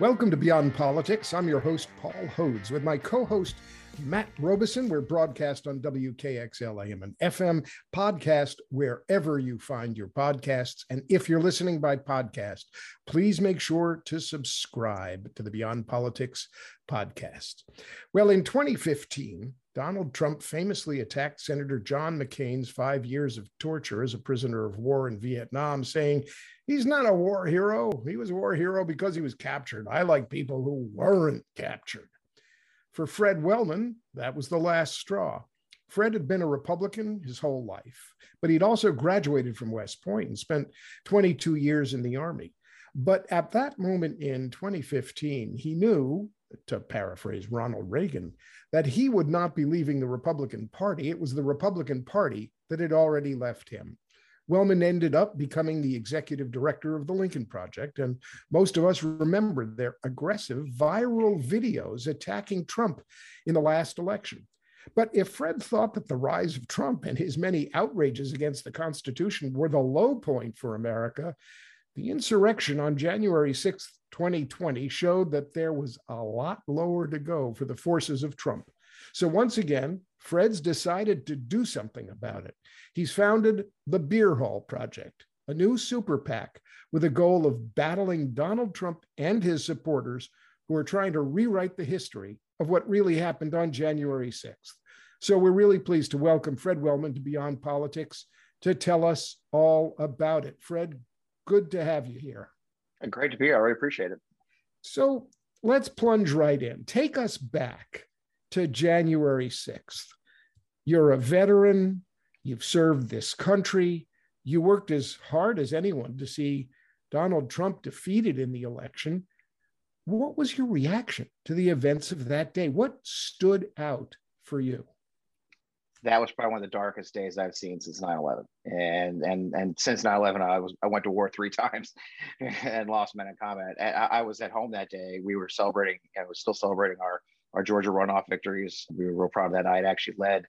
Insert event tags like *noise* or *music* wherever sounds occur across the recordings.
Welcome to Beyond Politics. I'm your host, Paul Hodes, with my co host, Matt Robison. We're broadcast on WKXL AM and FM, podcast wherever you find your podcasts. And if you're listening by podcast, please make sure to subscribe to the Beyond Politics podcast. Well, in 2015, Donald Trump famously attacked Senator John McCain's five years of torture as a prisoner of war in Vietnam, saying he's not a war hero. He was a war hero because he was captured. I like people who weren't captured. For Fred Wellman, that was the last straw. Fred had been a Republican his whole life, but he'd also graduated from West Point and spent 22 years in the Army. But at that moment in 2015, he knew, to paraphrase Ronald Reagan, that he would not be leaving the Republican Party. It was the Republican Party that had already left him. Wellman ended up becoming the executive director of the Lincoln Project, and most of us remember their aggressive viral videos attacking Trump in the last election. But if Fred thought that the rise of Trump and his many outrages against the Constitution were the low point for America, the insurrection on January 6th, 2020 showed that there was a lot lower to go for the forces of Trump. So once again, Fred's decided to do something about it. He's founded the Beer Hall Project, a new super PAC with a goal of battling Donald Trump and his supporters who are trying to rewrite the history of what really happened on January 6th. So we're really pleased to welcome Fred Wellman to Beyond Politics to tell us all about it. Fred, good to have you here. And great to be here. I really appreciate it. So let's plunge right in. Take us back to January 6th. You're a veteran, you've served this country, you worked as hard as anyone to see Donald Trump defeated in the election. What was your reaction to the events of that day? What stood out for you? That was probably one of the darkest days I've seen since 9/11. And and and since 9/11, I was I went to war three *laughs* times and lost men in combat. I, I was at home that day. We were celebrating, and was still celebrating our our Georgia runoff victories. We were real proud of that. I had actually led,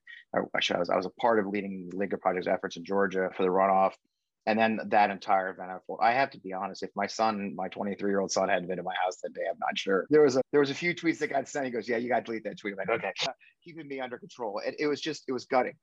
actually, I was, I was a part of leading the Lincoln Project's efforts in Georgia for the runoff. And then that entire event, I have to be honest. If my son, my 23 year old son, hadn't been in my house that day, I'm not sure. There was a there was a few tweets that got sent. He goes, "Yeah, you got to delete that tweet." I'm like, okay, keeping me under control. It, it was just it was gutting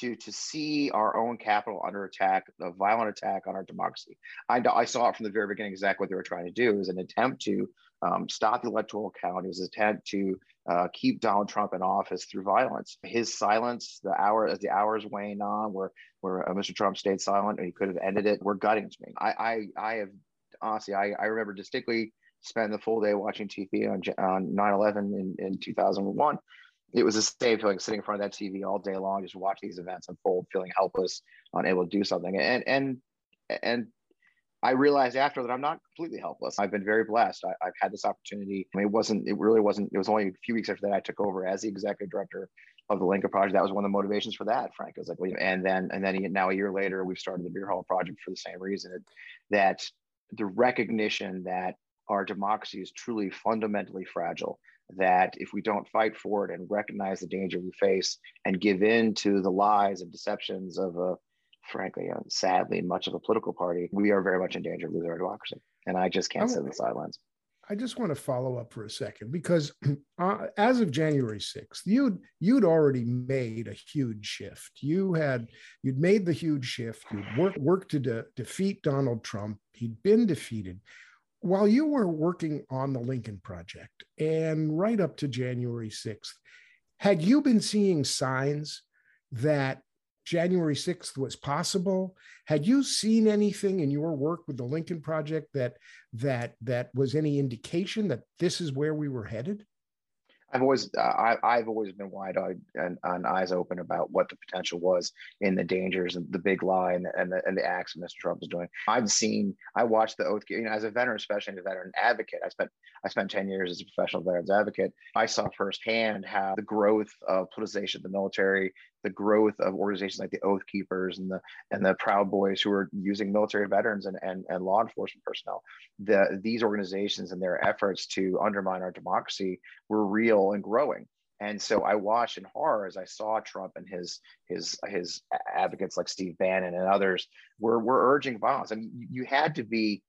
to to see our own capital under attack, a violent attack on our democracy. I, I saw it from the very beginning exactly what they were trying to do. It was an attempt to um, stop the electoral count. It was an attempt to uh, keep Donald Trump in office through violence. His silence, the hour as the hours weighing on, where where uh, Mr. Trump stayed silent and he could have ended it, were gutting to me. I I, I have honestly, I, I remember distinctly spending the full day watching TV on on 9/11 in, in 2001. It was the same feeling sitting in front of that TV all day long, just watching these events unfold, feeling helpless, unable to do something. And and and I realized after that I'm not completely helpless. I've been very blessed. I, have had this opportunity. I mean, it wasn't, it really wasn't, it was only a few weeks after that I took over as the executive director of the Lincoln Project. That was one of the motivations for that, Frank. Was like, well, and then, and then now a year later, we've started the Beer Hall Project for the same reason that the recognition that our democracy is truly fundamentally fragile that if we don't fight for it and recognize the danger we face and give in to the lies and deceptions of a frankly, uh, sadly, much of a political party, we are very much in danger of losing our democracy. And I just can't sit on the sidelines. I just want to follow up for a second because *clears throat* uh, as of January 6th, you'd you'd already made a huge shift. You had you'd made the huge shift. You'd worked worked to de- defeat Donald Trump. He'd been defeated. While you were working on the Lincoln Project and right up to January 6th, had you been seeing signs that January 6th was possible. Had you seen anything in your work with the Lincoln Project that that that was any indication that this is where we were headed? I've always uh, I, have always been wide eyed and, and, eyes open about what the potential was in the dangers and the big lie and the, and the, and the acts Mr. Trump was doing. I've seen I watched the oath you know as a veteran, especially as a veteran advocate. I spent I spent ten years as a professional veterans advocate. I saw firsthand how the growth of politicization of the military, the growth of organizations like the Oath Keepers and the and the Proud Boys who are using military veterans and, and, and law enforcement personnel. The these organizations and their efforts to undermine our democracy were real and growing. And so I watched in horror as I saw Trump and his his his advocates like Steve Bannon and others were were urging violence. I mean, you had to be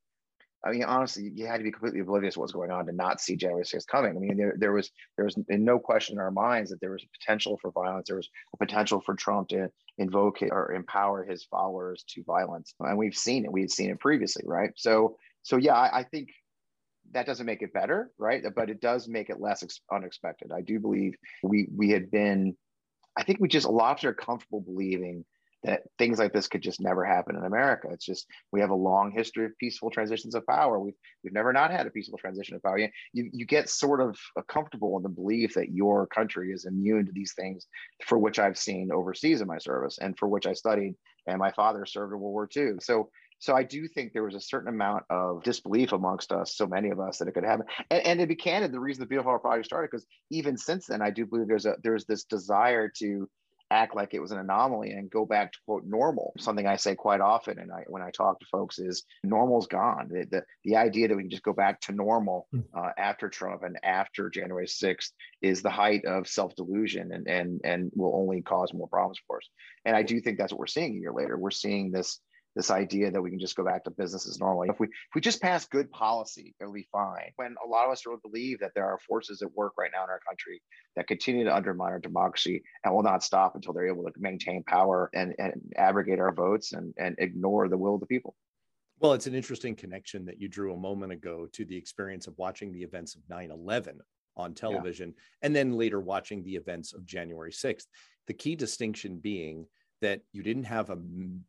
I mean, honestly, you had to be completely oblivious to what's going on to not see January 6th coming. I mean, there, there was there was no question in our minds that there was a potential for violence. There was a potential for Trump to invoke or empower his followers to violence, and we've seen it. We had seen it previously, right? So, so yeah, I, I think that doesn't make it better, right? But it does make it less ex- unexpected. I do believe we we had been. I think we just a lot of us are comfortable believing that things like this could just never happen in America. It's just we have a long history of peaceful transitions of power. We've we've never not had a peaceful transition of power. You you get sort of comfortable in the belief that your country is immune to these things, for which I've seen overseas in my service and for which I studied. And my father served in World War II. So so I do think there was a certain amount of disbelief amongst us, so many of us, that it could happen. And, and to be candid, the reason the Beer Hall Project started, because even since then, I do believe there's a there's this desire to act like it was an anomaly and go back to quote normal. Something I say quite often, and I when I talk to folks is normal's gone. The the, the idea that we can just go back to normal hmm. uh, after Trump and after January sixth is the height of self delusion and and and will only cause more problems for us. And I do think that's what we're seeing a year later. We're seeing this this idea that we can just go back to business as normal. If we if we just pass good policy, it'll be fine. When a lot of us really believe that there are forces at work right now in our country that continue to undermine our democracy and will not stop until they're able to maintain power and, and abrogate our votes and, and ignore the will of the people. Well, it's an interesting connection that you drew a moment ago to the experience of watching the events of 9 11 on television yeah. and then later watching the events of January 6th. The key distinction being that you didn't have a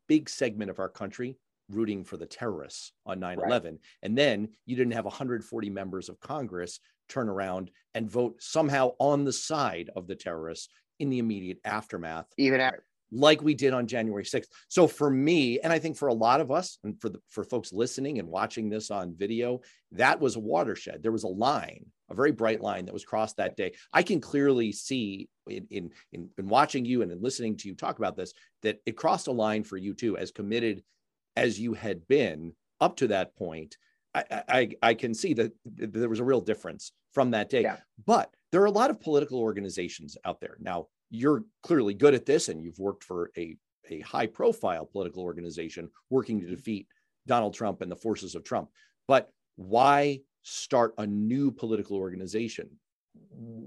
big segment of our country rooting for the terrorists on 9 11. Right. And then you didn't have 140 members of Congress turn around and vote somehow on the side of the terrorists in the immediate aftermath. Even after. Like we did on January 6th. So for me, and I think for a lot of us, and for the for folks listening and watching this on video, that was a watershed. There was a line a very bright line that was crossed that day. I can clearly see in, in, in, in, watching you and in listening to you talk about this that it crossed a line for you too, as committed as you had been up to that point. I, I, I can see that there was a real difference from that day. Yeah. But there are a lot of political organizations out there. Now, you're clearly good at this and you've worked for a, a high profile political organization working to mm-hmm. defeat Donald Trump and the forces of Trump. But why start a new political organization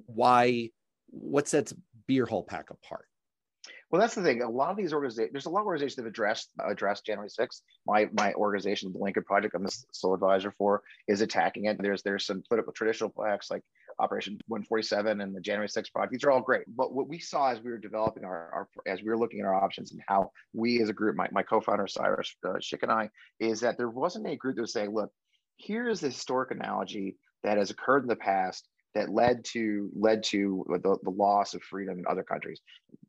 why what sets beer hall pack apart well, that's the thing. A lot of these organizations, there's a lot of organizations that have addressed addressed January 6th. My my organization, the Lincoln Project, I'm the sole advisor for, is attacking it. There's there's some political traditional plaques like Operation 147 and the January 6th Project. These are all great. But what we saw as we were developing our, our as we were looking at our options and how we as a group, my, my co-founder Cyrus uh, Schick and I, is that there wasn't a group that was saying, look, here is the historic analogy that has occurred in the past that led to led to the, the loss of freedom in other countries.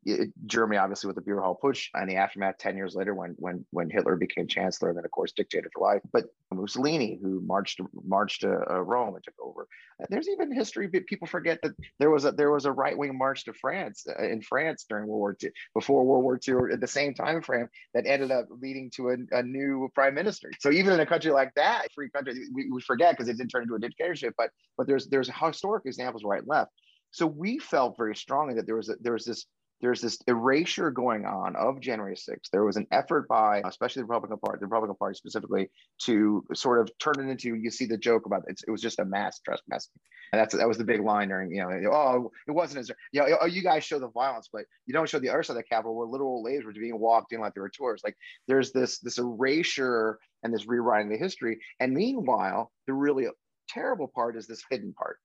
It, Germany, obviously, with the Beer Hall Putsch, and the aftermath ten years later, when when when Hitler became chancellor, and then of course dictator for life. But Mussolini, who marched marched to uh, Rome and took over. There's even history. People forget that there was a there was a right wing march to France uh, in France during World War II, before World War II, at the same time frame that ended up leading to a, a new prime minister. So even in a country like that, free country, we, we forget because it didn't turn into a dictatorship. But but there's there's historic historic examples right and left. So we felt very strongly that there was a, there was this there's this erasure going on of January 6th. There was an effort by, especially the Republican Party, the Republican Party specifically, to sort of turn it into. You see the joke about it, it was just a mass trespassing, and that's that was the big line during. You know, oh, it wasn't as you know, oh, you guys show the violence, but you don't show the other side of the Capitol where old ladies were being walked in like they were tourists. Like there's this this erasure and this rewriting the history. And meanwhile, the really terrible part is this hidden part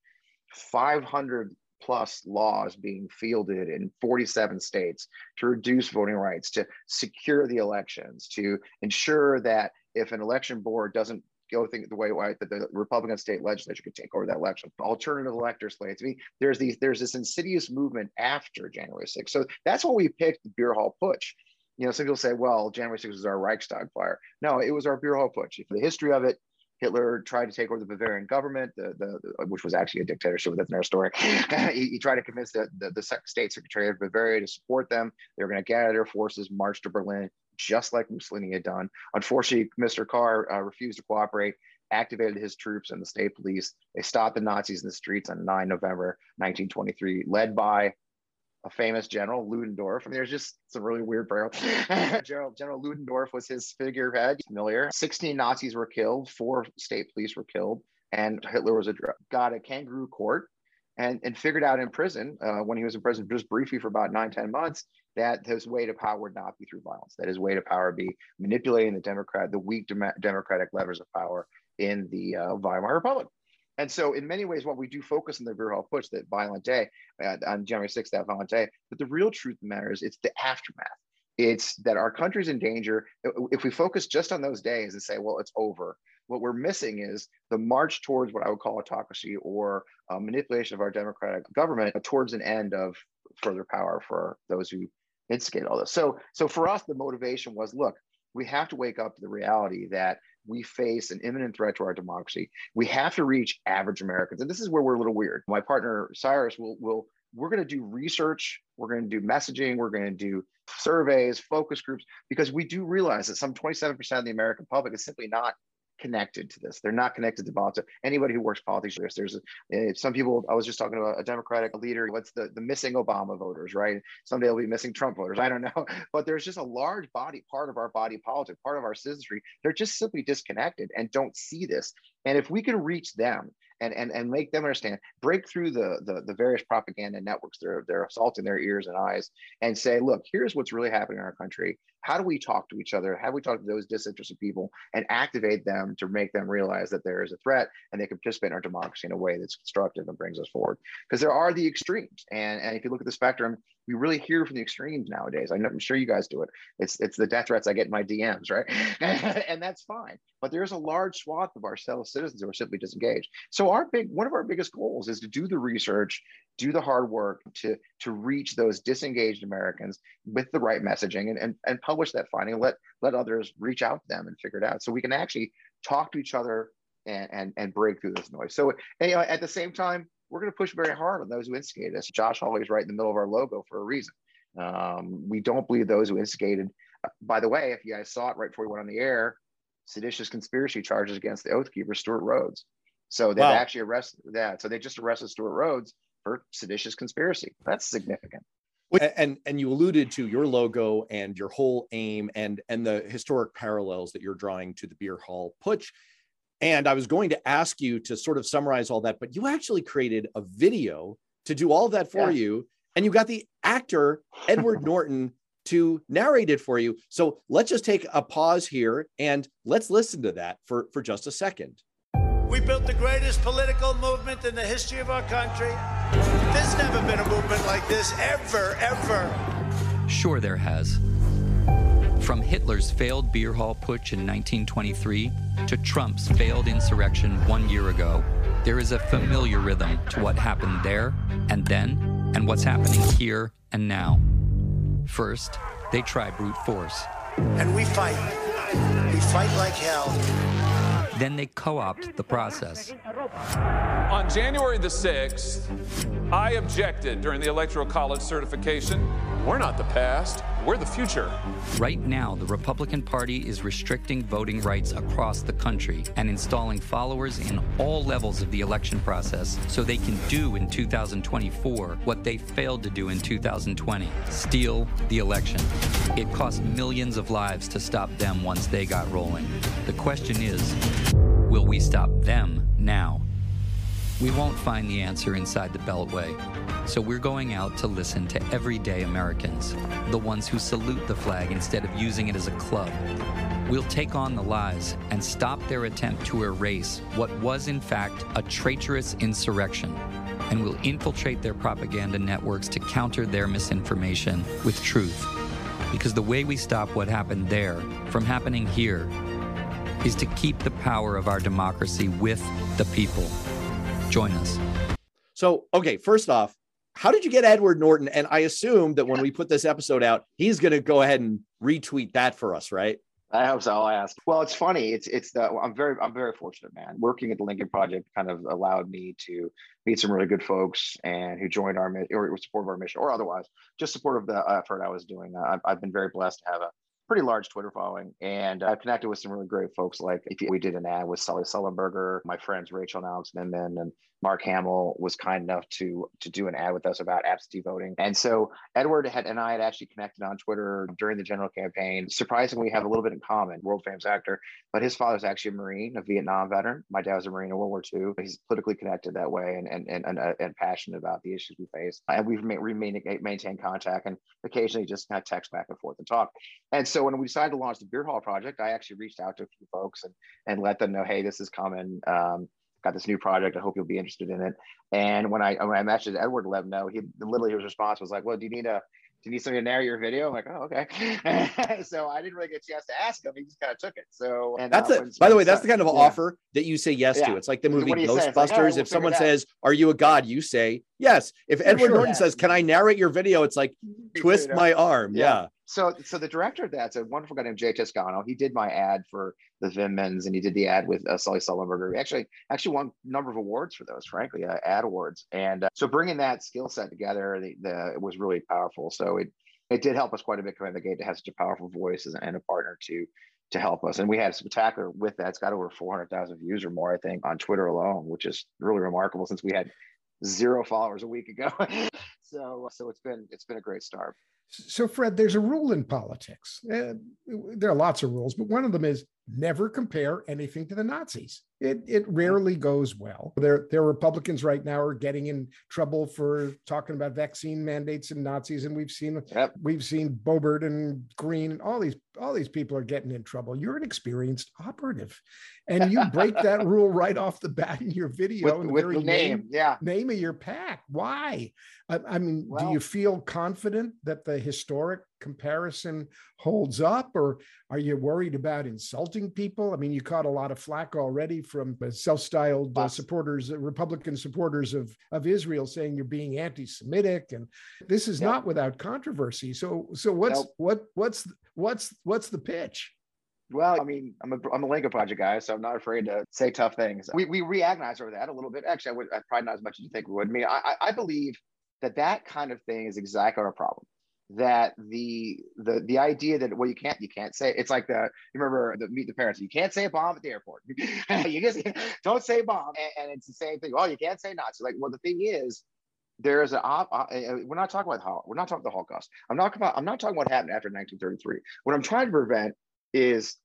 500 plus laws being fielded in 47 states to reduce voting rights, to secure the elections, to ensure that if an election board doesn't go think the way that the Republican state legislature could take over that election. Alternative elector slates. I mean, there's these there's this insidious movement after January 6th. So that's what we picked the beer hall putsch. You know, some people say, well, January 6th was our Reichstag fire. No, it was our beer hall putsch. For the history of it, Hitler tried to take over the Bavarian government, the, the, which was actually a dictatorship. That's another story. *laughs* he, he, tried to convince the, the, the state secretary of Bavaria to support them. They were going to gather their forces, march to Berlin, just like Mussolini had done. Unfortunately, Mr. Kahr uh, refused to cooperate, activated his troops and the state police. They stopped the Nazis in the streets on 9 November 1923, led by a famous general, Ludendorff. I mean, there's just some really weird parallels. *laughs* general, general Ludendorff was his figurehead, familiar. 16 Nazis were killed, four state police were killed, and Hitler was a, got a kangaroo court and, and figured out in prison, uh, when he was in prison just briefly for about nine ten months, that his way to power would not be through violence, that his way to power be manipulating the Democrat, the weak dem- democratic levers of power in the uh, Weimar Republic. And so, in many ways, what we do focus on the Beer Hall Putsch, that violent day uh, on January 6th, that violent day, but the real truth matters, it's the aftermath. It's that our country's in danger. If we focus just on those days and say, well, it's over, what we're missing is the march towards what I would call autocracy or uh, manipulation of our democratic government towards an end of further power for those who instigate all this. So, so for us, the motivation was, look, we have to wake up to the reality that we face an imminent threat to our democracy. We have to reach average Americans. And this is where we're a little weird. My partner, Cyrus, will, will we're going to do research, we're going to do messaging, we're going to do surveys, focus groups, because we do realize that some 27% of the American public is simply not connected to this. They're not connected to politics. Anybody who works politics, there's, there's a, some people. I was just talking about a Democratic leader. What's the the missing Obama voters, right? Someday they'll be missing Trump voters. *laughs* I don't know, but there's just a large body part of our body politic, part of our citizenry. They're just simply disconnected and don't see this. And if we can reach them and and and make them understand, break through the the, the various propaganda networks they're they're assaulting their ears and eyes, and say, look, here's what's really happening in our country. How do we talk to each other? How do we talk to those disinterested people and activate them to make them realize that there is a threat and they can participate in our democracy in a way that's constructive and brings us forward? Because there are the extremes, and and if you look at the spectrum, we really hear from the extremes nowadays. I'm sure you guys do it. It's it's the death threats I get in my DMs, right? *laughs* and that's fine. But there's a large swath of our fellow citizens who are simply disengaged. So our big one of our biggest goals is to do the research, do the hard work to to reach those disengaged Americans with the right messaging and and, and publish that finding. Let let others reach out to them and figure it out. So we can actually talk to each other and and, and break through this noise. So you know, at the same time, we're going to push very hard on those who instigate us. Josh Hawley is right in the middle of our logo for a reason. Um, we don't believe those who instigated. Uh, by the way, if you guys saw it right before we went on the air, seditious conspiracy charges against the Oath Keeper, Stewart Rhodes. So they've wow. actually arrested that. So they just arrested Stewart Rhodes for seditious conspiracy. That's significant. And and you alluded to your logo and your whole aim and and the historic parallels that you're drawing to the beer hall putsch. And I was going to ask you to sort of summarize all that, but you actually created a video to do all that for yeah. you. And you got the actor, Edward *laughs* Norton, to narrate it for you. So let's just take a pause here and let's listen to that for, for just a second. We built the greatest political movement in the history of our country. There's never been a movement like this, ever, ever. Sure, there has. From Hitler's failed beer hall putsch in 1923 to Trump's failed insurrection one year ago, there is a familiar rhythm to what happened there and then, and what's happening here and now. First, they try brute force. And we fight. We fight like hell. Then they co opt the process. On January the 6th, I objected during the Electoral College certification. We're not the past, we're the future. Right now, the Republican Party is restricting voting rights across the country and installing followers in all levels of the election process so they can do in 2024 what they failed to do in 2020 steal the election. It cost millions of lives to stop them once they got rolling. The question is will we stop them now? We won't find the answer inside the Beltway, so we're going out to listen to everyday Americans, the ones who salute the flag instead of using it as a club. We'll take on the lies and stop their attempt to erase what was, in fact, a traitorous insurrection. And we'll infiltrate their propaganda networks to counter their misinformation with truth. Because the way we stop what happened there from happening here is to keep the power of our democracy with the people. Join us. So, okay, first off, how did you get Edward Norton? And I assume that when we put this episode out, he's going to go ahead and retweet that for us, right? I hope so. I'll ask. Well, it's funny. It's it's the I'm very I'm very fortunate, man. Working at the Lincoln Project kind of allowed me to meet some really good folks and who joined our or support of our mission or otherwise just support of the effort I was doing. I've, I've been very blessed to have a pretty large Twitter following, and I've connected with some really great folks. Like we did an ad with Sully Sullenberger, my friends Rachel and Alex Vindman, and Mark Hamill was kind enough to to do an ad with us about absentee voting. And so Edward had and I had actually connected on Twitter during the general campaign. Surprisingly, we have a little bit in common. World famous actor, but his father's actually a Marine, a Vietnam veteran. My dad was a Marine in World War II. He's politically connected that way and and and, and, uh, and passionate about the issues we face. And we've remained maintained contact and occasionally just kind of text back and forth and talk. And so when we decided to launch the Beer Hall Project, I actually reached out to a few folks and and let them know, hey, this is coming. Um, got this new project. I hope you'll be interested in it. And when I when I messaged Edward to let him know, he literally his response was like, "Well, do you need a do you need somebody to narrate your video?" I'm like, "Oh, okay." *laughs* so I didn't really get a chance to ask him. He just kind of took it. So and that's uh, By the way, that's the kind of yeah. offer that you say yes yeah. to. It's like the movie Ghostbusters. Like, oh, we'll if someone says, "Are you a god?" You say yes. If Edward sure, Norton yeah. says, "Can I narrate your video?" It's like *laughs* twist my arm. yeah so so the director of that's a wonderful guy named Jay Toscano. He did my ad for the Vindmans and he did the ad with uh, Sully Sullenberger. He actually actually won a number of awards for those, frankly, uh, ad awards. And uh, so bringing that skill set together, the, the, it was really powerful. So it it did help us quite a bit coming out of the gate to have such a powerful voice and a partner to to help us. And we had a spectacular with that. It's got over 400,000 views or more, I think, on Twitter alone, which is really remarkable since we had zero followers a week ago. *laughs* so so it's been it's been a great start. So, Fred, there's a rule in politics. Uh, there are lots of rules, but one of them is never compare anything to the Nazis. It, it rarely goes well. There, there are Republicans right now are getting in trouble for talking about vaccine mandates and Nazis, and we've seen yep. we've seen Boebert and Greene and all these all these people are getting in trouble. You're an experienced operative, and you break *laughs* that rule right off the bat in your video. With, with the name, name, yeah, name of your pack. Why? I, I mean, well, do you feel confident that the historic comparison holds up, or are you worried about insulting people? I mean, you caught a lot of flack already from self-styled uh, supporters, uh, Republican supporters of of Israel, saying you're being anti-Semitic, and this is yep. not without controversy. So, so what's nope. what what's what's what's the pitch? Well, I mean, I'm a I'm a Lincoln Project guy, so I'm not afraid to say tough things. We we reagonize over that a little bit. Actually, I would I probably not as much as you think we would. I mean, I I believe that that kind of thing is exactly our problem that the the the idea that well you can't you can't say it's like the you remember the meet the parents you can't say a bomb at the airport. *laughs* You just *laughs* don't say bomb. And, and, it's the same thing oh you can't say Nazi. Like well the thing is there is a uh, we're not talking about how we're not talking about the Holocaust. I'm not about I'm not talking what happened after 1933 what I'm trying to prevent is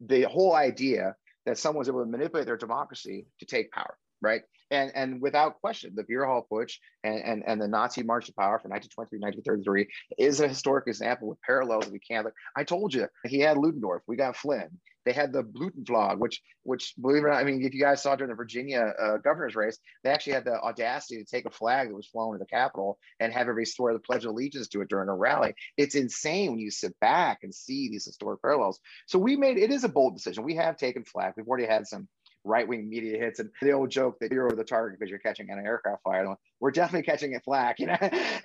the whole idea that someone's able to manipulate their democracy to take power right and and without question, the Beer Hall Putsch and, and, and the Nazi March to Power from 1923, 1933 is a historic example with parallels we can't. Like, I told you, he had Ludendorff, we got Flynn. They had the Blumenflag, which, which believe it or not, I mean, if you guys saw during the Virginia uh, governor's race, they actually had the audacity to take a flag that was flown to the Capitol and have everybody swear the Pledge of Allegiance to it during a rally. It's insane when you sit back and see these historic parallels. So we made it is a bold decision. We have taken flag. We've already had some right wing media hits and the old joke that you're over the target because you're catching an aircraft fire. We're definitely catching a flak, *laughs* you know,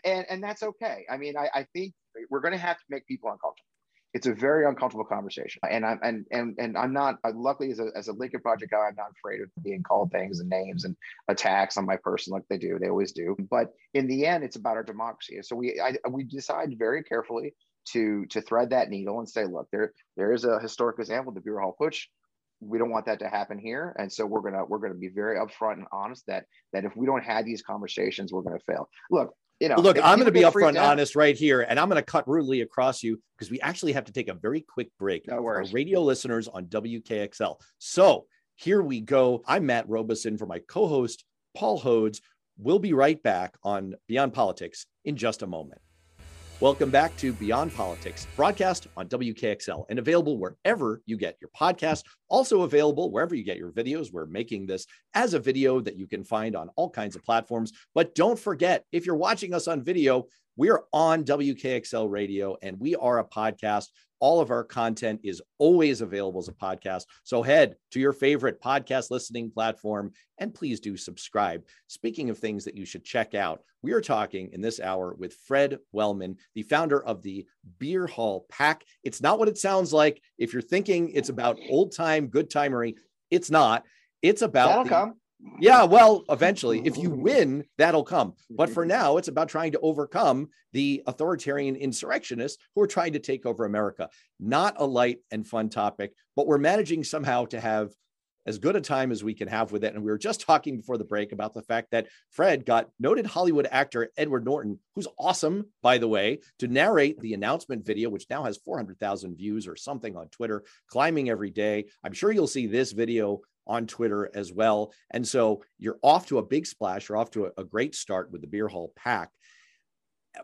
and and that's okay. I mean, I, I think we're going to have to make people uncomfortable. It's a very uncomfortable conversation, and I'm and and and I'm not. Luckily, as a as a Lincoln Project guy, I'm not afraid of being called things and names and attacks on my person like they do. They always do. But in the end, it's about our democracy. So we I, we decide very carefully to to thread that needle and say, look, there there is a historic example, the Beer Hall Putsch we don't want that to happen here. And so we're gonna we're gonna be very upfront and honest that that if we don't have these conversations we're gonna fail. Look you know look i'm gonna be upfront and honest right here and i'm gonna cut rudely across you because we actually have to take a very quick break no for our radio listeners on wkxl so here we go. I'm matt robison for my co-host paul hodes. We'll be right back on beyond politics in just a moment Welcome back to Beyond Politics, broadcast on WKXL and available wherever you get your podcast. Also available wherever you get your videos. We're making this as a video that you can find on all kinds of platforms. But don't forget, if you're watching us on video, we're on WKXL radio and we are a podcast. All of our content is always available as a podcast. So head to your favorite podcast listening platform and please do subscribe. Speaking of things that you should check out, we are talking in this hour with Fred Wellman, the founder of the Beer Hall Pack. It's not what it sounds like. If you're thinking it's about old time good timery, it's not. It's about That'll the, come Yeah, well, eventually, if you win, that'll come. But for now, it's about trying to overcome the authoritarian insurrectionists who are trying to take over America. Not a light and fun topic, but we're managing somehow to have as good a time as we can have with it. And we were just talking before the break about the fact that Fred got noted Hollywood actor Edward Norton, who's awesome, by the way, to narrate the announcement video, which now has 400,000 views or something on Twitter, climbing every day. I'm sure you'll see this video on Twitter as well. And so you're off to a big splash. You're off to a, a great start with the beer hall pack.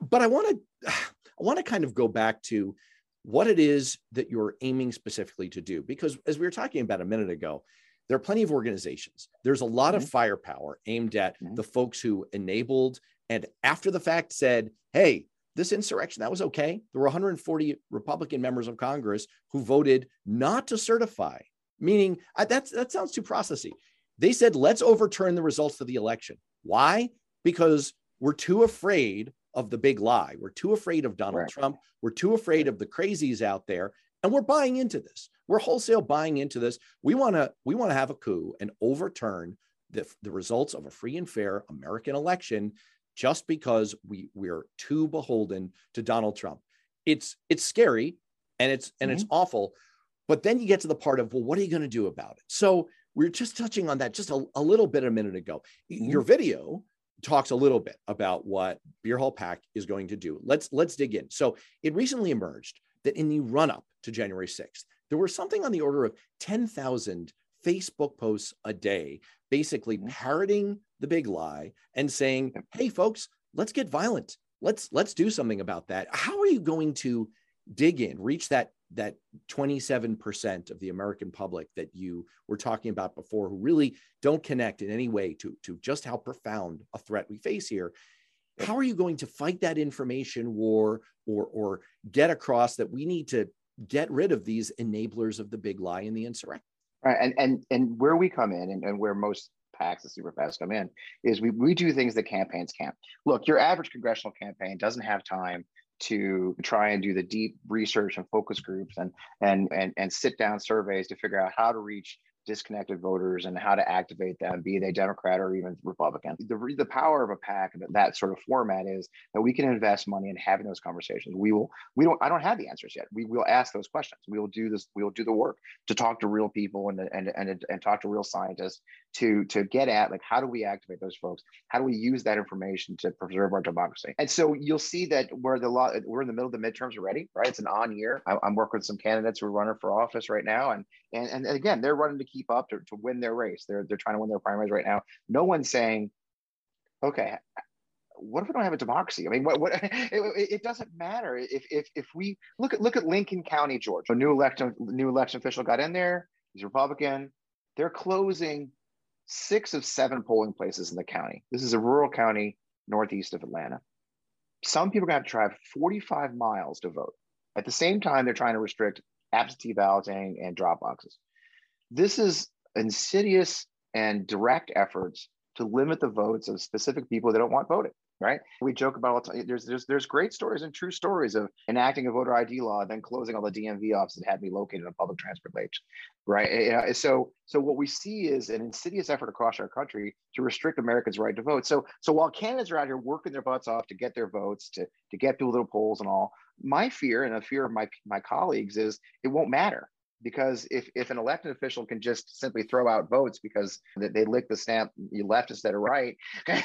But I want to, *sighs* I want to kind of go back to what it is that you're aiming specifically to do, because as we were talking about a minute ago, there are plenty of organizations. There's a lot mm-hmm. of firepower aimed at mm-hmm. the folks who enabled and after the fact said, hey, this insurrection, that was okay. There were 140 Republican members of Congress who voted not to certify, meaning uh, that's, that sounds too processy. They said, let's overturn the results of the election. Why? Because we're too afraid of the big lie. We're too afraid of Donald right. Trump. We're too afraid of the crazies out there. And we're buying into this. We're wholesale buying into this. We want to we want to have a coup and overturn the, the results of a free and fair American election just because we we're too beholden to Donald Trump. It's it's scary and it's and mm-hmm. it's awful. But then you get to the part of well, what are you going to do about it? So we are just touching on that just a, a little bit a minute ago. Mm-hmm. Your video talks a little bit about what Beer Hall Pack is going to do. Let's let's dig in. So it recently emerged that in the run up to January 6th, there were something on the order of 10,000 Facebook posts a day, basically mm-hmm. parroting the big lie and saying, "Hey, folks, let's get violent. Let's let's do something about that." How are you going to dig in, reach that that 27% of the American public that you were talking about before, who really don't connect in any way to to just how profound a threat we face here? How are you going to fight that information war or or get across that we need to get rid of these enablers of the big lie and the insurrection. Right. And and and where we come in and, and where most PACs and super PACs come in is we, we do things that campaigns can't. Look, your average congressional campaign doesn't have time to try and do the deep research and focus groups and and and, and sit down surveys to figure out how to reach disconnected voters and how to activate them, be they Democrat or even Republican. The, the power of a PAC that sort of format is that we can invest money in having those conversations. We will, we don't, I don't have the answers yet. We will ask those questions. We will do this, we will do the work to talk to real people and, and, and, and talk to real scientists to, to get at like, how do we activate those folks? How do we use that information to preserve our democracy? And so you'll see that we're the law, we're in the middle of the midterms already, right? It's an on year. I, I'm working with some candidates who are running for office right now. And, and, and again, they're running to keep up to, to win their race. They're they're trying to win their primaries right now. No one's saying, okay, what if we don't have a democracy? I mean, what, what *laughs* it, it, doesn't matter if, if if we look at look at Lincoln County, Georgia. A new election new election official got in there. He's Republican. They're closing six of seven polling places in the county. This is a rural county northeast of Atlanta. Some people are going to have to drive 45 miles to vote. At the same time, they're trying to restrict absentee balloting and drop boxes. This is insidious and direct efforts to limit the votes of specific people that don't want voting right? We joke about all the time. There's, there's, there's great stories and true stories of enacting a voter ID law, then closing all the DMV offices that had me located on public transport transportation, right? Eh, eh, so, so what we see is an insidious effort across our country to restrict Americans' right to vote. So, so while candidates are out here working their butts off to get their votes, to, to get through little polls and all, my fear and a fear of my, my colleagues is it won't matter because if, if an elected official can just simply throw out votes because they lick the stamp you left instead of right. *laughs*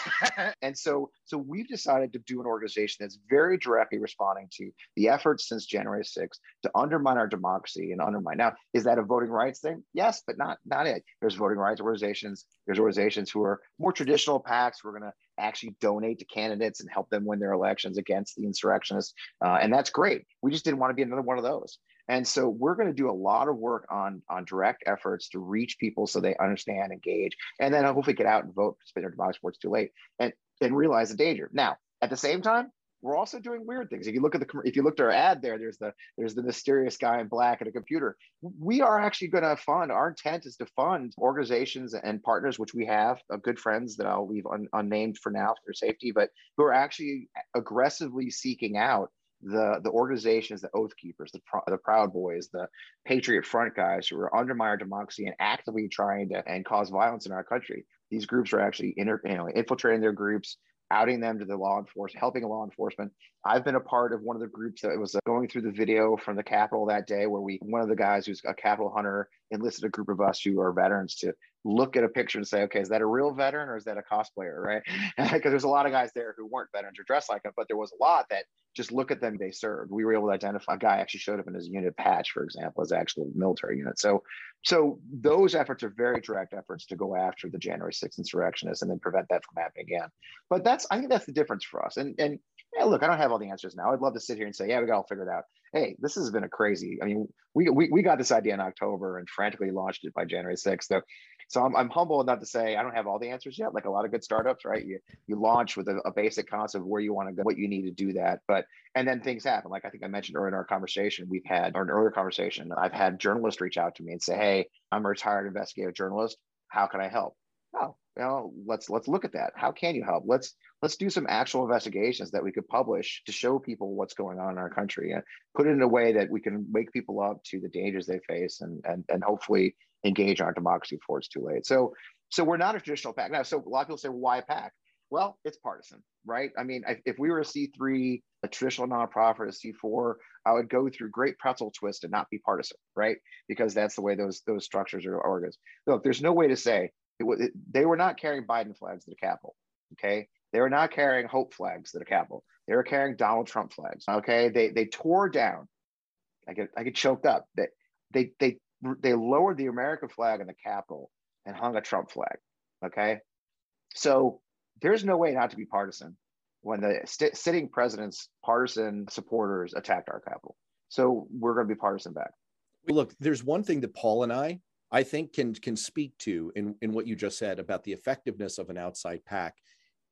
And so so we've decided to do an organization that's very directly responding to the efforts since january 6th to undermine our democracy and undermine now is that a voting rights thing? Yes but not not it. There's voting rights organizations there's organizations who are more traditional PACs who are going to actually donate to candidates and help them win their elections against the insurrectionists uh, and that's great. We just didn't want to be another one of those and so we're going to do a lot of work on, on direct efforts to reach people so they understand, engage, and then hopefully get out and vote, participate in democracy before it's too late, and, and realize the danger. Now, at the same time, we're also doing weird things. If you look at the if you looked at our ad there, there's the there's the mysterious guy in black at a computer. We are actually going to fund. Our intent is to fund organizations and partners, which we have uh, good friends that I'll leave un, unnamed for now for safety, but who are actually aggressively seeking out the the organizations, the Oath Keepers, the the Proud Boys, the Patriot Front guys who are undermining our democracy and actively trying to and cause violence in our country. these groups are actually inter, you know, infiltrating their groups, outing them to the law enforcement, helping law enforcement. I've been a part of one of the groups that was going through the video from the Capitol that day, where we, one of the guys who's a Capitol hunter enlisted a group of us who are veterans to look at a picture and say, okay, is that a real veteran or is that a cosplayer, right? *laughs* Because there's a lot of guys there who weren't veterans or dressed like them, but there was a lot that just look at them they served. We were able to identify a guy actually showed up in his unit patch, for example, as actual military unit. So, so those efforts are very direct efforts to go after the January 6th insurrectionists and then prevent that from happening again. But that's I think that's the difference for us. And and yeah, look, I don't have all the answers now. I'd love to sit here and say, yeah, we got all figured out. Hey, this has been a crazy. I mean, we, we, we got this idea in October and frantically launched it by January 6th. So, so I'm, I'm humble enough to say I don't have all the answers yet. Like a lot of good startups, right? You you launch with a, a basic concept of where you want to go, what you need to do that. But and then things happen. Like I think I mentioned earlier in our conversation, we've had or an earlier conversation, I've had journalists reach out to me and say, Hey, I'm a retired investigative journalist. How can I help? Oh, well, let's let's look at that. How can you help? Let's let's do some actual investigations that we could publish to show people what's going on in our country and put it in a way that we can wake people up to the dangers they face and and and hopefully engage our democracy before it's too late. So so we're not a traditional PAC now. So a lot of people say, well, why PAC? Well, it's partisan, right? I mean, if we were a C3, a traditional nonprofit, a C4, I would go through great pretzel twist and not be partisan, right? Because that's the way those those structures are organized. Look, there's no way to say it, it, they were not carrying Biden flags to the Capitol. Okay, they were not carrying Hope flags to the Capitol. They were carrying Donald Trump flags. Okay, they they tore down. I get I get choked up. They they they they lowered the American flag in the Capitol and hung a Trump flag. Okay, so there's no way not to be partisan when the st- sitting president's partisan supporters attacked our Capitol. So we're going to be partisan back. Look, there's one thing that Paul and I I think can can speak to in, in what you just said about the effectiveness of an outside pack,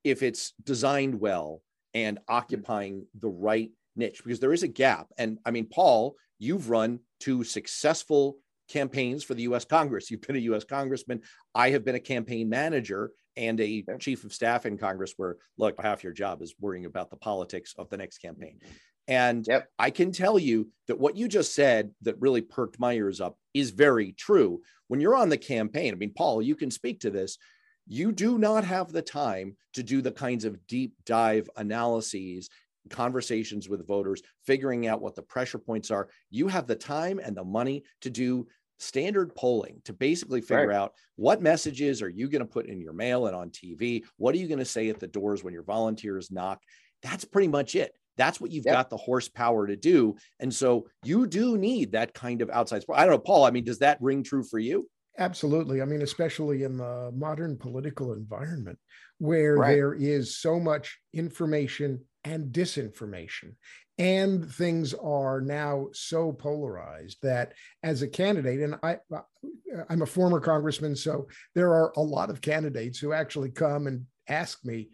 if it's designed well and occupying the right niche because there is a gap. And I mean, Paul, you've run two successful campaigns for the US Congress. You've been a US congressman. I have been a campaign manager and a chief of staff in Congress where look, half your job is worrying about the politics of the next campaign. And yep. I can tell you that what you just said that really perked my ears up is very true. When you're on the campaign, I mean, Paul, you can speak to this. You do not have the time to do the kinds of deep dive analyses, conversations with voters, figuring out what the pressure points are. You have the time and the money to do standard polling to basically figure right. out what messages are you going to put in your mail and on TV? What are you going to say at the doors when your volunteers knock? That's pretty much it. That's what you've yep. got the horsepower to do. And so you do need that kind of outside support. I don't know, Paul, I mean, does that ring true for you? Absolutely. I mean, especially in the modern political environment where right. there is so much information and disinformation. And things are now so polarized that as a candidate, and I, I'm a former congressman, so there are a lot of candidates who actually come and ask me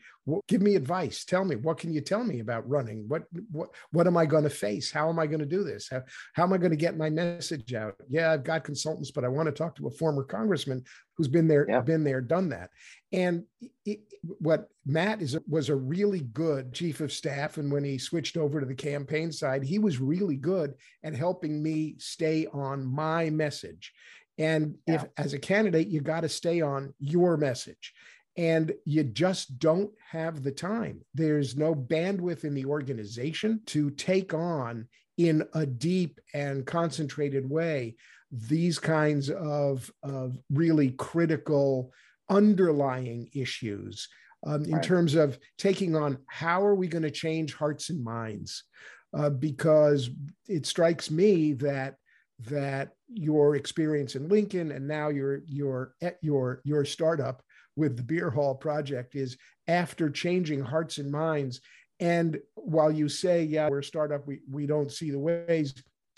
give me advice. Tell me what can you tell me about running? What what what am i going to face? How am i going to do this? How, how am i going to get my message out? Yeah i've got consultants but i want to talk to a former congressman who's been there yeah. been there done that. And it, what matt is was a really good chief of staff and when he switched over to the campaign side he was really good at helping me stay on my message. And yeah. if as a candidate you got to stay on your message and you just don't have the time. There's no bandwidth in the organization to take on in a deep and concentrated way these kinds of, of really critical underlying issues um, in right. terms of taking on how are we going to change hearts and minds uh, because it strikes me that that your experience in Lincoln and now your your your your startup with the Beer Hall Project is after changing hearts and minds. And while you say, yeah, we're a startup, we, we don't see the ways,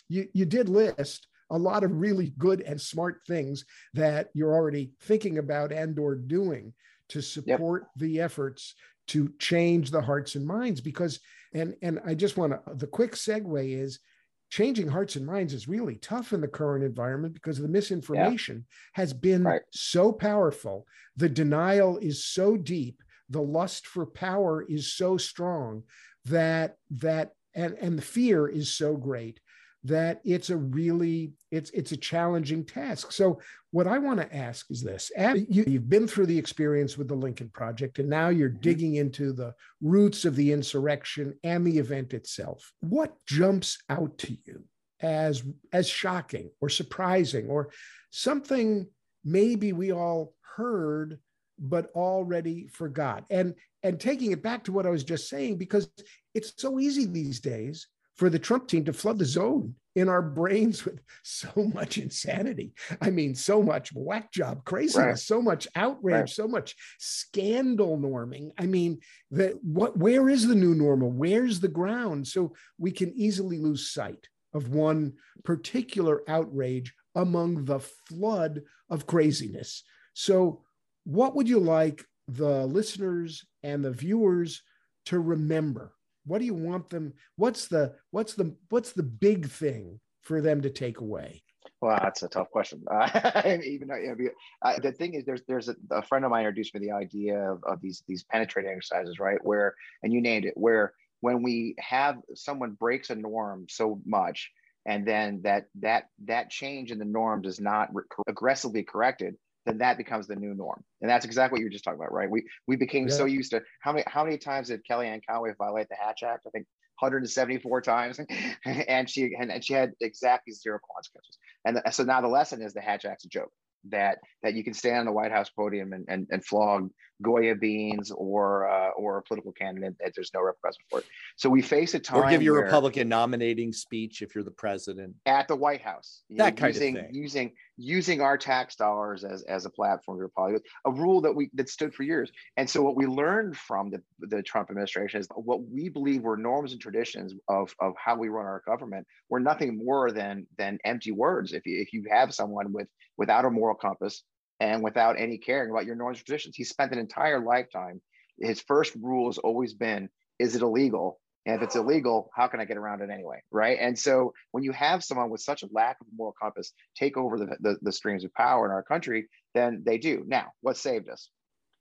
you, you did list a lot of really good and smart things that you're already thinking about and or doing to support yep. the efforts to change the hearts and minds because and and i just want to the quick segue is changing hearts and minds is really tough in the current environment because the misinformation yeah. has been right. so powerful. The denial is so deep. The lust for power is so strong that that and and the fear is so great that it's a really it's it's a challenging task. So what I want to ask is this: you, have been through the experience with the Lincoln Project, and now you're mm-hmm. digging into the roots of the insurrection and the event itself. What jumps out to you as as shocking or surprising or something maybe we all heard but already forgot? And and taking it back to what I was just saying, because it's so easy these days for the Trump team to flood the zone in our brains with *laughs* so much insanity. I mean, so much whack job craziness, right. so much outrage, right. so much scandal norming. I mean, that what where is the new normal? Where's the ground? So we can easily lose sight of one particular outrage among the flood of craziness. So, what would you like the listeners and the viewers to remember what do you want them what's the what's the what's the big thing for them to take away? Well that's a tough question. *laughs* Uh, even uh, the thing is there's there's a, a, friend of mine introduced me the idea of, of these these penetrating exercises right? Where and you named it where when we have someone breaks a norm so much and then that that that change in the norm is not re- aggressively corrected then that becomes the new norm. And that's exactly what you were just talking about, right? We we became yeah. so used to how many how many times did Kellyanne Conway violate the Hatch Act? I think 174 times, *laughs* and she and, and she had exactly zero consequences. And so now the lesson is the Hatch Act's a joke that that you can stand on the White House podium and, and, and flog Goya beans or uh, or a political candidate that there's no repression for it. So we face a time or give your Republican nominating speech if you're the president at the White House. That know, kind using, of thing. Using using our tax dollars as, as a platform to apologize. a rule that we that stood for years. And so what we learned from the, the Trump administration is what we believe were norms and traditions of, of how we run our government were nothing more than than empty words. If you if you have someone with without a moral compass and without any caring about your norms and traditions, he spent an entire lifetime. His first rule has always been, is it illegal? And if it's illegal, how can I get around it anyway? Right. And so when you have someone with such a lack of moral compass take over the, the, the streams of power in our country, then they do. Now, what saved us?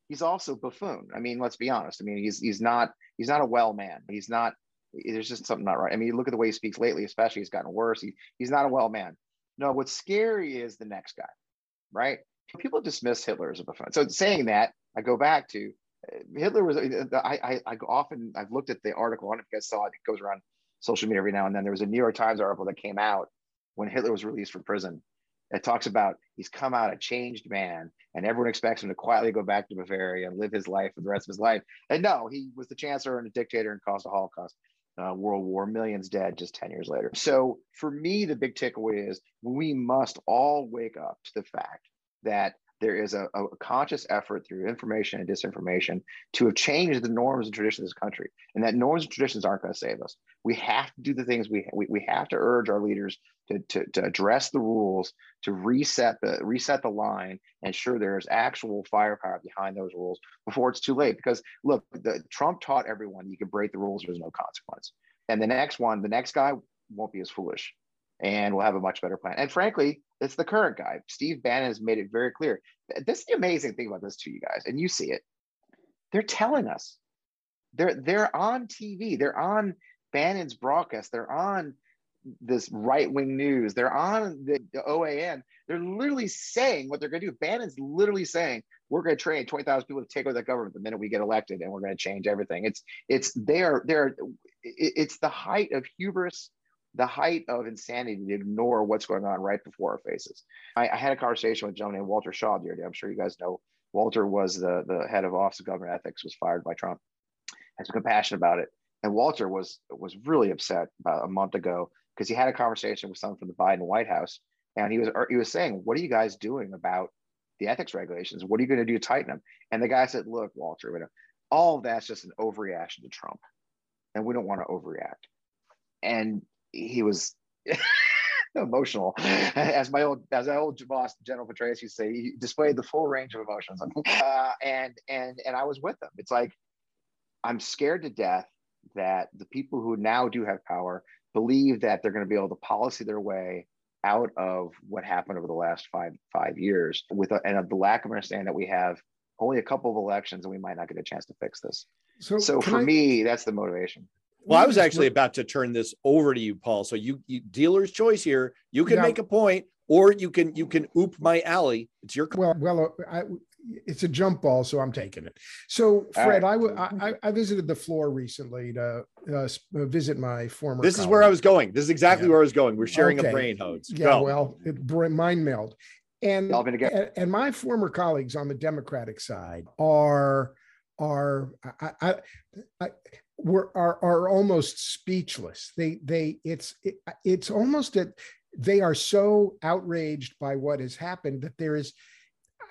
He's also buffoon. I mean, let's be honest. I mean, he's he's not he's not a well man. He's not. There's just something not right. I mean, look at the way he speaks lately, especially. He's gotten worse. He, he's not a well man. No, what's scary is the next guy, right? People dismiss Hitler as a buffoon. So saying that, I go back to uh, Hitler was. Uh, I, I, I often I've looked at the article. I don't know if you guys saw it. It goes around social media every now and then. There was a New York Times article that came out when Hitler was released from prison. It talks about he's come out a changed man, and everyone expects him to quietly go back to Bavaria and live his life for the rest of his life. And no, he was the chancellor and a dictator and caused a Holocaust. Uh, World War, millions dead just 10 years later. So for me, the big takeaway is we must all wake up to the fact that there is a, a, conscious effort through information and disinformation to have changed the norms and traditions of this country. And that norms and traditions aren't going to save us. We have to do the things we, we, we have to urge our leaders to, to, to address the rules, to reset the reset the line, and ensure there's actual firepower behind those rules before it's too late. Because look, the, Trump taught everyone you can break the rules, there's no consequence. And the next one, the next guy won't be as foolish and we'll have a much better plan. And frankly, it's the current guy. Steve Bannon has made it very clear. This is the amazing thing about this to you guys, and you see it. They're telling us. They're they're on TV. They're on Bannon's broadcast. They're on this right wing news. They're on the, the, OAN. They're literally saying what they're going to do. Bannon's literally saying we're going to train twenty thousand people to take over the government the minute we get elected, and we're going to change everything. It's it's they're they're it's the height of hubris the height of insanity to ignore what's going on right before our faces. I, I, had a conversation with a gentleman named Walter Shaub the other day. I'm sure you guys know Walter was the, the head of Office of Government Ethics, was fired by Trump. Had some compassion about it. And Walter was was really upset about a month ago because he had a conversation with someone from the Biden White House, and he was er, he was saying, "What are you guys doing about the ethics regulations? What are you going to do to tighten them?" And the guy said, "Look, Walter, all of that's just an overreaction to Trump, and we don't want to overreact." And he was *laughs* emotional. *laughs* As my old as my old boss General Petraeus used to say, he displayed the full range of emotions. *laughs* Uh, and and and I was with him. It's like I'm scared to death that the people who now do have power believe that they're going to be able to policy their way out of what happened over the last five five years with a, and the lack of understanding that we have only a couple of elections and we might not get a chance to fix this. So, so for I, me, that's the motivation. Well, I was actually about to turn this over to you, Paul. So you, you dealer's choice here. You can Yeah. make a point, or you can you can oop my alley. It's your Well, well, I, it's a jump ball, so I'm taking it. So, All Fred, right. I, w- I, I- I visited the floor recently to uh, uh, visit my former. This is where I was going. This is exactly Yeah. where I was going. We're sharing Okay. a brain hose. Yeah, Go. well, it br- mind meld, and, Y'all been together. and and my former colleagues on the Democratic side are are I, I, I were are are almost speechless. They they it's it, it's almost that they are so outraged by what has happened that there is.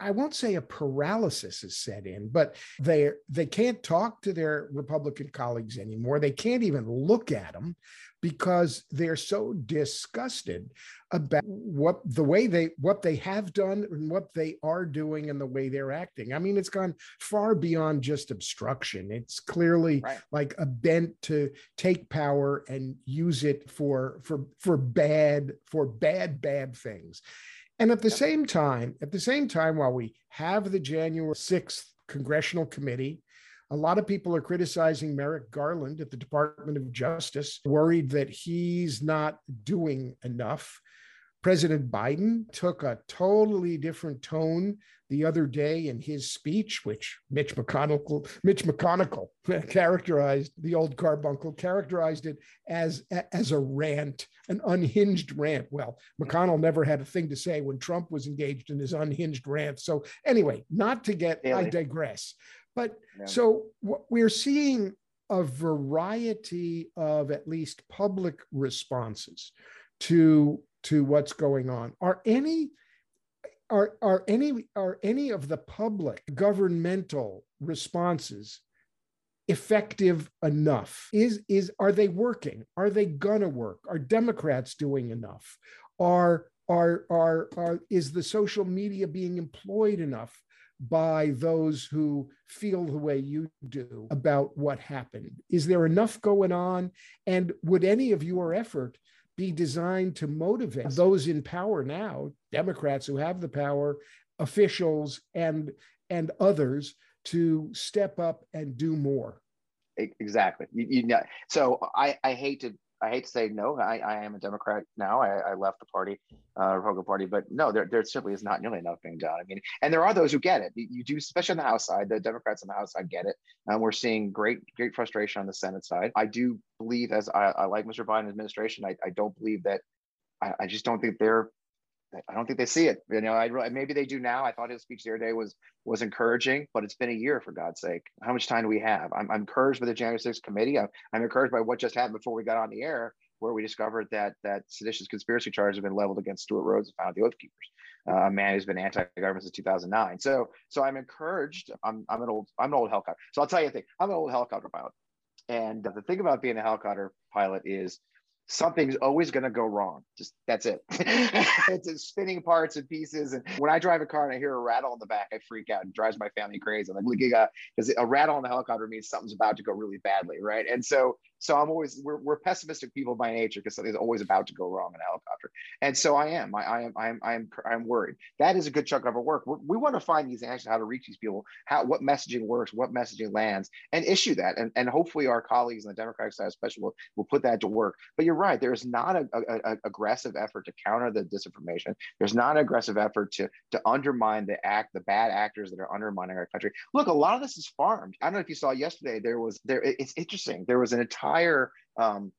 I won't say a paralysis is set in, but they they can't talk to their Republican colleagues anymore. They can't even look at them because they're so disgusted about what the way they what they have done and what they are doing and the way they're acting. I mean, it's gone far beyond just obstruction. It's clearly Right. like a bent to take power and use it for for for bad for bad bad things. And at the Yep. same time, at the same time, while we have the January 6th congressional committee, a lot of people are criticizing Merrick Garland at the Department of Justice, worried that he's not doing enough. President Biden took a totally different tone the other day in his speech, which Mitch McConnell, Mitch McConnell *laughs* characterized the old carbuncle, characterized it as, as a rant, an unhinged rant. Well, McConnell never had a thing to say when Trump was engaged in his unhinged rant. So anyway, not to get, I digress. But Yeah. so what we're seeing a variety of at least public responses to to what's going on. Are any are are any are any of the public governmental responses effective enough? Is is are they working? Are they gonna work? Are Democrats doing enough? Are are are are is the social media being employed enough by those who feel the way you do about what happened? Is there enough going on? And would any of your effort be designed to motivate those in power now, Democrats who have the power, officials and and others to step up and do more? Exactly. You, you know, so I, I hate to I hate to say no. I, I am a Democrat now. I, I left the party, uh, Republican Party, but no, there, there simply is not nearly enough being done. I mean, and there are those who get it. You, do, especially on the House side. The Democrats on the House side get it. And we're seeing great, great frustration on the Senate side. I do believe, as I, I like Mr. Biden's administration, I, I don't believe that. I, I just don't think they're. I don't think they see it. You know, I maybe they do now. I thought his speech the other day was was encouraging, but it's been a year for God's sake. How much time do we have? I'm, I'm encouraged by the January 6th committee. I'm, I'm encouraged by what just happened before we got on the air, where we discovered that that seditious conspiracy charges have been leveled against Stewart Rhodes and found the Oath Keepers, uh, a man who's been anti-government since 2009. So, so I'm encouraged. I'm, I'm an old I'm an old helicopter. So I'll tell you a thing. I'm an old helicopter pilot, and the thing about being a helicopter pilot is something's always going to go wrong. Just that's it. *laughs* it's just spinning parts and pieces. And when I drive a car and I hear a rattle in the back, I freak out. and drives my family crazy. I'm like, look, because a rattle in the helicopter means something's about to go really badly, right? And so, so I'm always we're, we're pessimistic people by nature because something's always about to go wrong in a helicopter. And so I am. I, I am. I am. I am. I'm worried. That is a good chunk of our work. We're, we want to find these answers, how to reach these people, how what messaging works, what messaging lands, and issue that. And and hopefully our colleagues on the Democratic side, especially, will, will put that to work. But you're right. There is not a, a, a aggressive effort to counter the disinformation. There's not an aggressive effort to to undermine the act, the bad actors that are undermining our country. Look, a lot of this is farmed. I don't know if you saw yesterday. There was there. It's interesting. There was an entire um,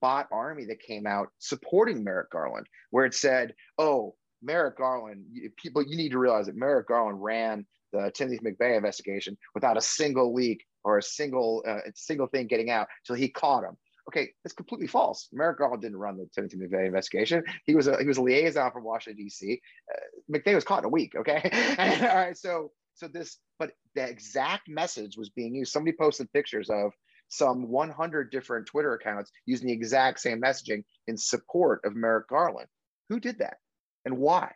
bot army that came out supporting Merrick Garland, where it said, "Oh, Merrick Garland, people, you need to realize that Merrick Garland ran the Timothy McVeigh investigation without a single leak or a single uh, single thing getting out till he caught him." Okay, that's completely false. Merrick Garland didn't run the Timothy McVeigh investigation. He was a he was a liaison from Washington D.C. Uh, McVeigh was caught in a week. Okay, *laughs* all right. So so this, but the exact message was being used. Somebody posted pictures of some 100 different Twitter accounts using the exact same messaging in support of Merrick Garland. Who did that and why?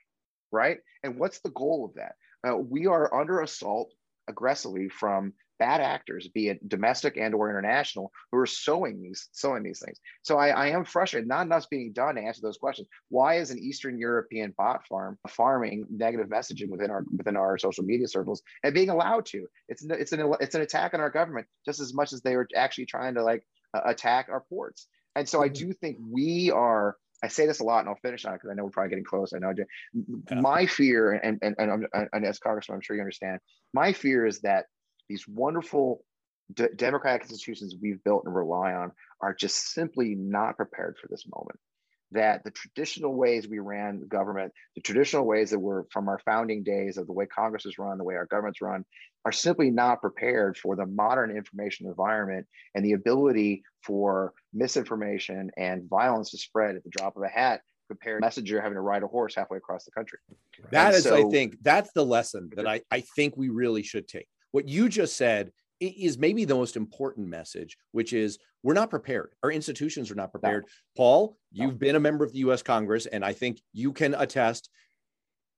Right? And what's the goal of that? Uh, we are under assault aggressively from bad actors, be it domestic and or international, who are sowing these sowing these things. So I, I am frustrated. Not enough's being done to answer those questions. Why is an Eastern European bot farm farming negative messaging within our within our social media circles and being allowed to? It's an, it's an it's an attack on our government just as much as they were actually trying to like uh, attack our ports. And so I mm-hmm. do think we are. I say this a lot, and I'll finish on it because I know we're probably getting close. I know. Yeah. My fear, and and and, and, and as Congressman, I'm sure you understand. My fear is that these wonderful d- democratic institutions we've built and rely on are just simply not prepared for this moment that the traditional ways we ran government, the traditional ways that were from our founding days of the way Congress is run, the way our government's run, are simply not prepared for the modern information environment and the ability for misinformation and violence to spread at the drop of a hat compared to messenger having to ride a horse halfway across the country. That and is, so, I think, that's the lesson that *laughs* I, I think we really should take. What you just said is maybe the most important message, which is we're not prepared. Our institutions are not prepared. No. Paul, you've no. been a member of the US Congress, and I think you can attest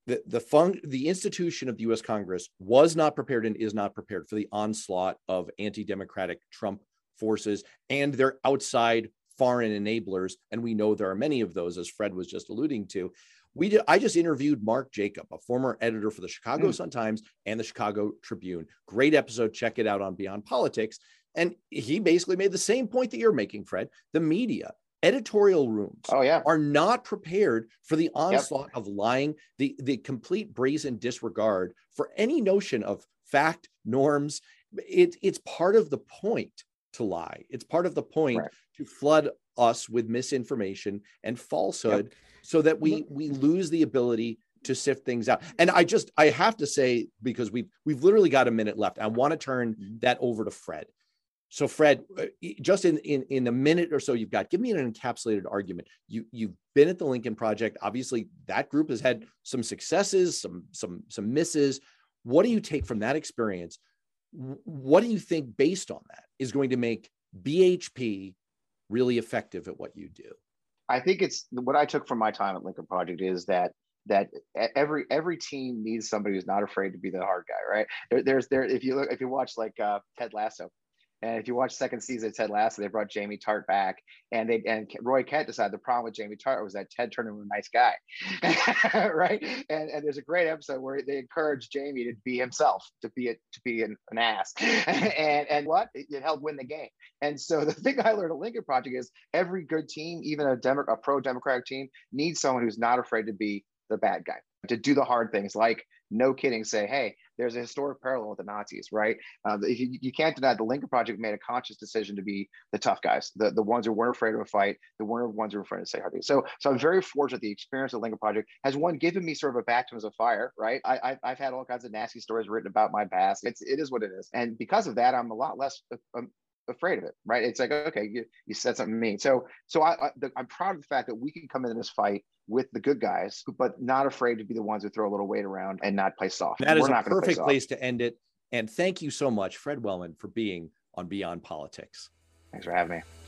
that the fun, the institution of the US Congress was not prepared and is not prepared for the onslaught of anti-democratic Trump forces and their outside foreign enablers. And we know there are many of those, as Fred was just alluding to we did, I just interviewed Mark Jacob, a former editor for the Chicago mm. Sun Times and the Chicago Tribune. Great episode. Check it out on Beyond Politics. And he basically made the same point that you're making, Fred. The media, editorial rooms oh, yeah. are not prepared for the onslaught yep. of lying, the, the complete brazen disregard for any notion of fact, norms. It, it's part of the point to lie. It's part of the point right. to flood us with misinformation and falsehood. Yep so that we we lose the ability to sift things out. And I just I have to say because we've we've literally got a minute left. I want to turn mm-hmm. that over to Fred. So Fred, uh, just in in in a minute or so you've got, give me an encapsulated argument. You you've been at the Lincoln Project. Obviously, that group has had some successes, some some some misses. What do you take from that experience? What do you think, based on that, is going to make BHP really effective at what you do? I think it's what I took from my time at Lincoln Project is that that every every team needs somebody who's not afraid to be the hard guy, right? There, there's there if you look if you watch like uh, Ted Lasso, and if you watch second season of Ted Lasso, they brought Jamie Tartt back, and they and Roy Kent decided the problem with Jamie Tartt was that Ted turned into a nice guy, *laughs* right? And and there's a great episode where they encourage Jamie to be himself, to be a, to be an, an ass, *laughs* and and what it, it helped win the game. And so the thing I learned at Lincoln Project is every good team, even a Demo- a pro Democratic team, needs someone who's not afraid to be the bad guy, to do the hard things, like no kidding, say, hey, there's a historic parallel with the Nazis, right? Uh, you, you can't deny the Lincoln Project made a conscious decision to be the tough guys, the, the ones who weren't afraid of a fight, the ones who were afraid to say hard things. So, so I'm very fortunate the experience of the Lincoln Project has one given me sort of a baptism of fire, right? I, I, I've had all kinds of nasty stories written about my past. It's it is what it is, and because of that, I'm a lot less um, afraid of it, right? It's like, okay, you, you said something to me. So, so I, I the, I'm proud of the fact that we can come into this fight with the good guys, but not afraid to be the ones who throw a little weight around and not play soft. That We're is a perfect place to end it. And thank you so much, Fred Wellman, for being on Beyond Politics. Thanks for having me.